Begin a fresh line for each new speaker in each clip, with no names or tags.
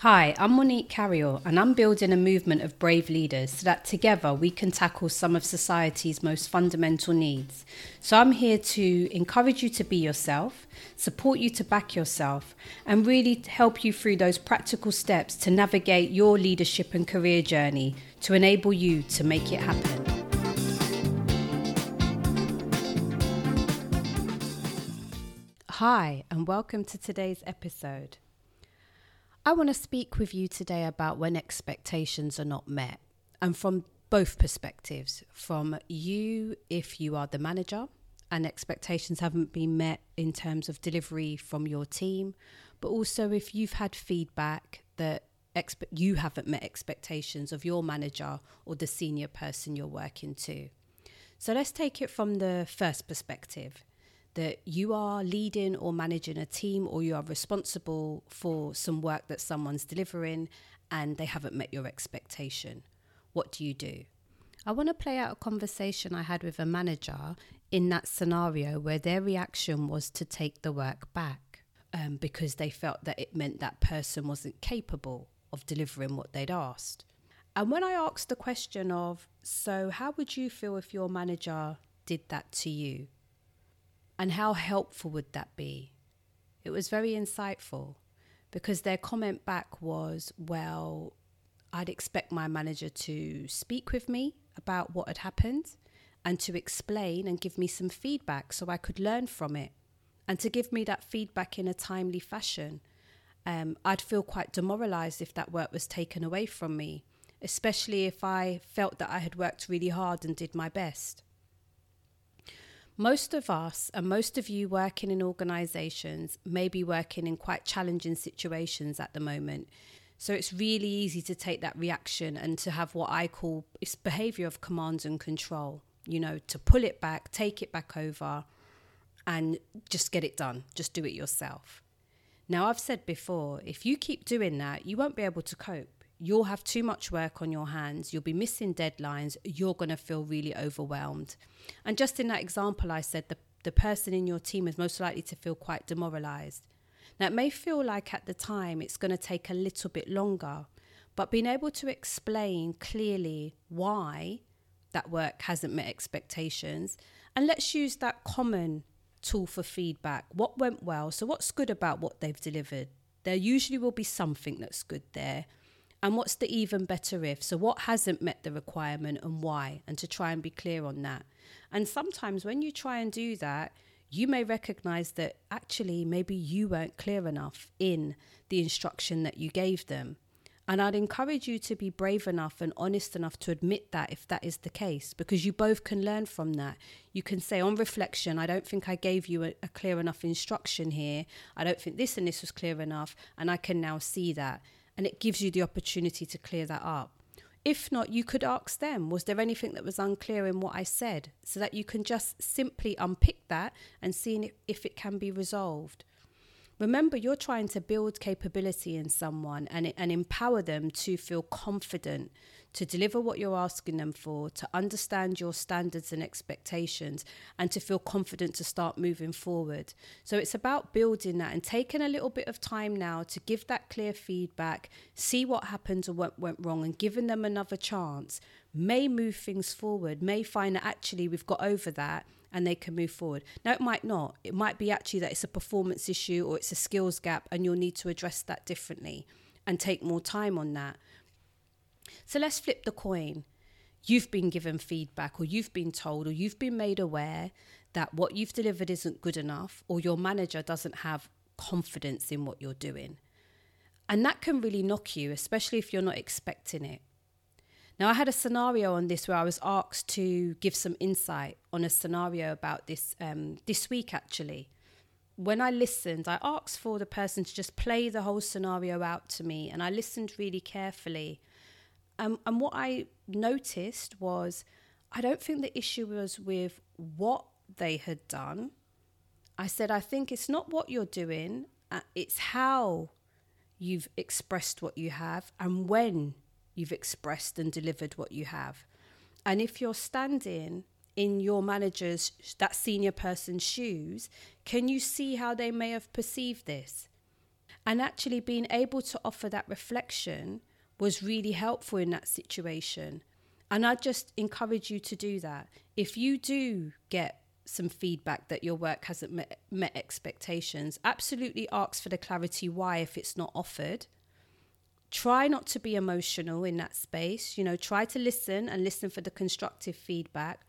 Hi, I'm Monique Carayol, and I'm building a movement of brave leaders so that together we can tackle some of society's most fundamental needs. So I'm here to encourage you to be yourself, support you to back yourself, and really help you through those practical steps to navigate your leadership and career journey to enable you to make it happen. Hi, and welcome to today's episode. I want to speak with you today about when expectations are not met, and from both perspectives from you, if you are the manager and expectations haven't been met in terms of delivery from your team, but also if you've had feedback that you haven't met expectations of your manager or the senior person you're working to. So let's take it from the first perspective that you are leading or managing a team or you are responsible for some work that someone's delivering and they haven't met your expectation. What do you do? I want to play out a conversation I had with a manager in that scenario where their reaction was to take the work back um, because they felt that it meant that person wasn't capable of delivering what they'd asked. And when I asked the question of, so how would you feel if your manager did that to you? And how helpful would that be? It was very insightful because their comment back was, well, I'd expect my manager to speak with me about what had happened and to explain and give me some feedback so I could learn from it and to give me that feedback in a timely fashion. Um, I'd feel quite demoralized if that work was taken away from me, especially if I felt that I had worked really hard and did my best. Most of us and most of you working in organizations may be working in quite challenging situations at the moment. So it's really easy to take that reaction and to have what I call it's behavior of command and control, you know, to pull it back, take it back over and just get it done. Just do it yourself. Now, I've said before, if you keep doing that, you won't be able to cope you'll have too much work on your hands, you'll be missing deadlines, you're going to feel really overwhelmed. And just in that example, I said the, the person in your team is most likely to feel quite demoralized. Now, it may feel like at the time it's going to take a little bit longer, but being able to explain clearly why that work hasn't met expectations, and let's use that common tool for feedback. What went well? So, what's good about what they've delivered? There usually will be something that's good there. And what's the even better if? So, what hasn't met the requirement and why? And to try and be clear on that. And sometimes when you try and do that, you may recognize that actually maybe you weren't clear enough in the instruction that you gave them. And I'd encourage you to be brave enough and honest enough to admit that if that is the case, because you both can learn from that. You can say, on reflection, I don't think I gave you a, a, clear enough instruction here. I don't think this and this was clear enough. And I can now see that and it gives you the opportunity to clear that up. If not, you could ask them, was there anything that was unclear in what I said? So that you can just simply unpick that and see if it can be resolved. Remember, you're trying to build capability in someone and, and empower them to feel confident to deliver what you're asking them for, to understand your standards and expectations, and to feel confident to start moving forward. So it's about building that and taking a little bit of time now to give that clear feedback, see what happened or what went wrong, and giving them another chance may move things forward, may find that actually we've got over that and they can move forward. Now, it might not. It might be actually that it's a performance issue or it's a skills gap, and you'll need to address that differently and take more time on that. So let's flip the coin. You've been given feedback, or you've been told, or you've been made aware that what you've delivered isn't good enough, or your manager doesn't have confidence in what you're doing. And that can really knock you, especially if you're not expecting it. Now, I had a scenario on this where I was asked to give some insight on a scenario about this um, this week, actually. When I listened, I asked for the person to just play the whole scenario out to me, and I listened really carefully. Um, and what I noticed was I don't think the issue was with what they had done. I said, I think it's not what you're doing, uh, it's how you've expressed what you have and when you've expressed and delivered what you have. And if you're standing in your manager's, that senior person's shoes, can you see how they may have perceived this? And actually, being able to offer that reflection was really helpful in that situation. And I just encourage you to do that. If you do get some feedback that your work hasn't met, met expectations, absolutely ask for the clarity why if it's not offered. Try not to be emotional in that space. You know, try to listen and listen for the constructive feedback,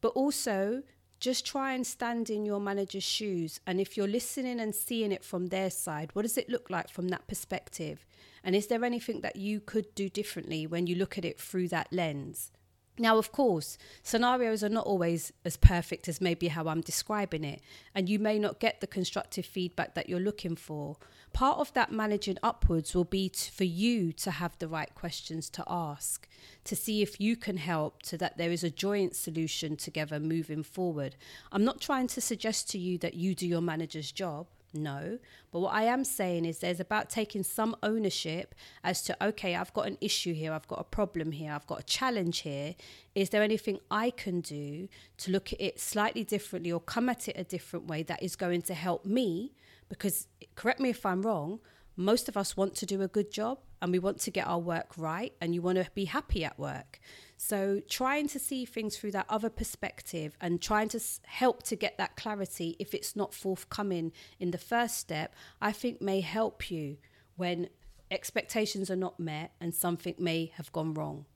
but also just try and stand in your manager's shoes. And if you're listening and seeing it from their side, what does it look like from that perspective? And is there anything that you could do differently when you look at it through that lens? Now, of course, scenarios are not always as perfect as maybe how I'm describing it, and you may not get the constructive feedback that you're looking for. Part of that managing upwards will be to, for you to have the right questions to ask, to see if you can help so that there is a joint solution together moving forward. I'm not trying to suggest to you that you do your manager's job. No. But what I am saying is there's about taking some ownership as to, okay, I've got an issue here, I've got a problem here, I've got a challenge here. Is there anything I can do to look at it slightly differently or come at it a different way that is going to help me? Because, correct me if I'm wrong, most of us want to do a good job and we want to get our work right and you want to be happy at work. So, trying to see things through that other perspective and trying to help to get that clarity if it's not forthcoming in the first step, I think may help you when expectations are not met and something may have gone wrong.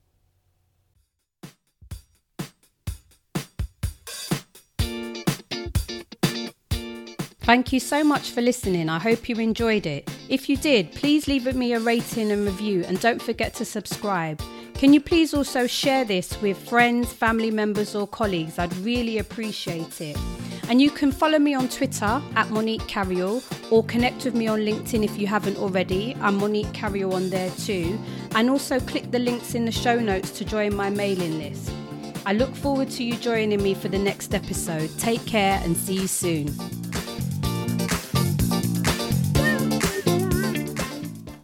Thank you so much for listening. I hope you enjoyed it. If you did, please leave me a rating and review and don't forget to subscribe. Can you please also share this with friends, family members, or colleagues? I'd really appreciate it. And you can follow me on Twitter at Monique Carayol or connect with me on LinkedIn if you haven't already. I'm Monique Carayol on there too. And also click the links in the show notes to join my mailing list. I look forward to you joining me for the next episode. Take care and see you soon.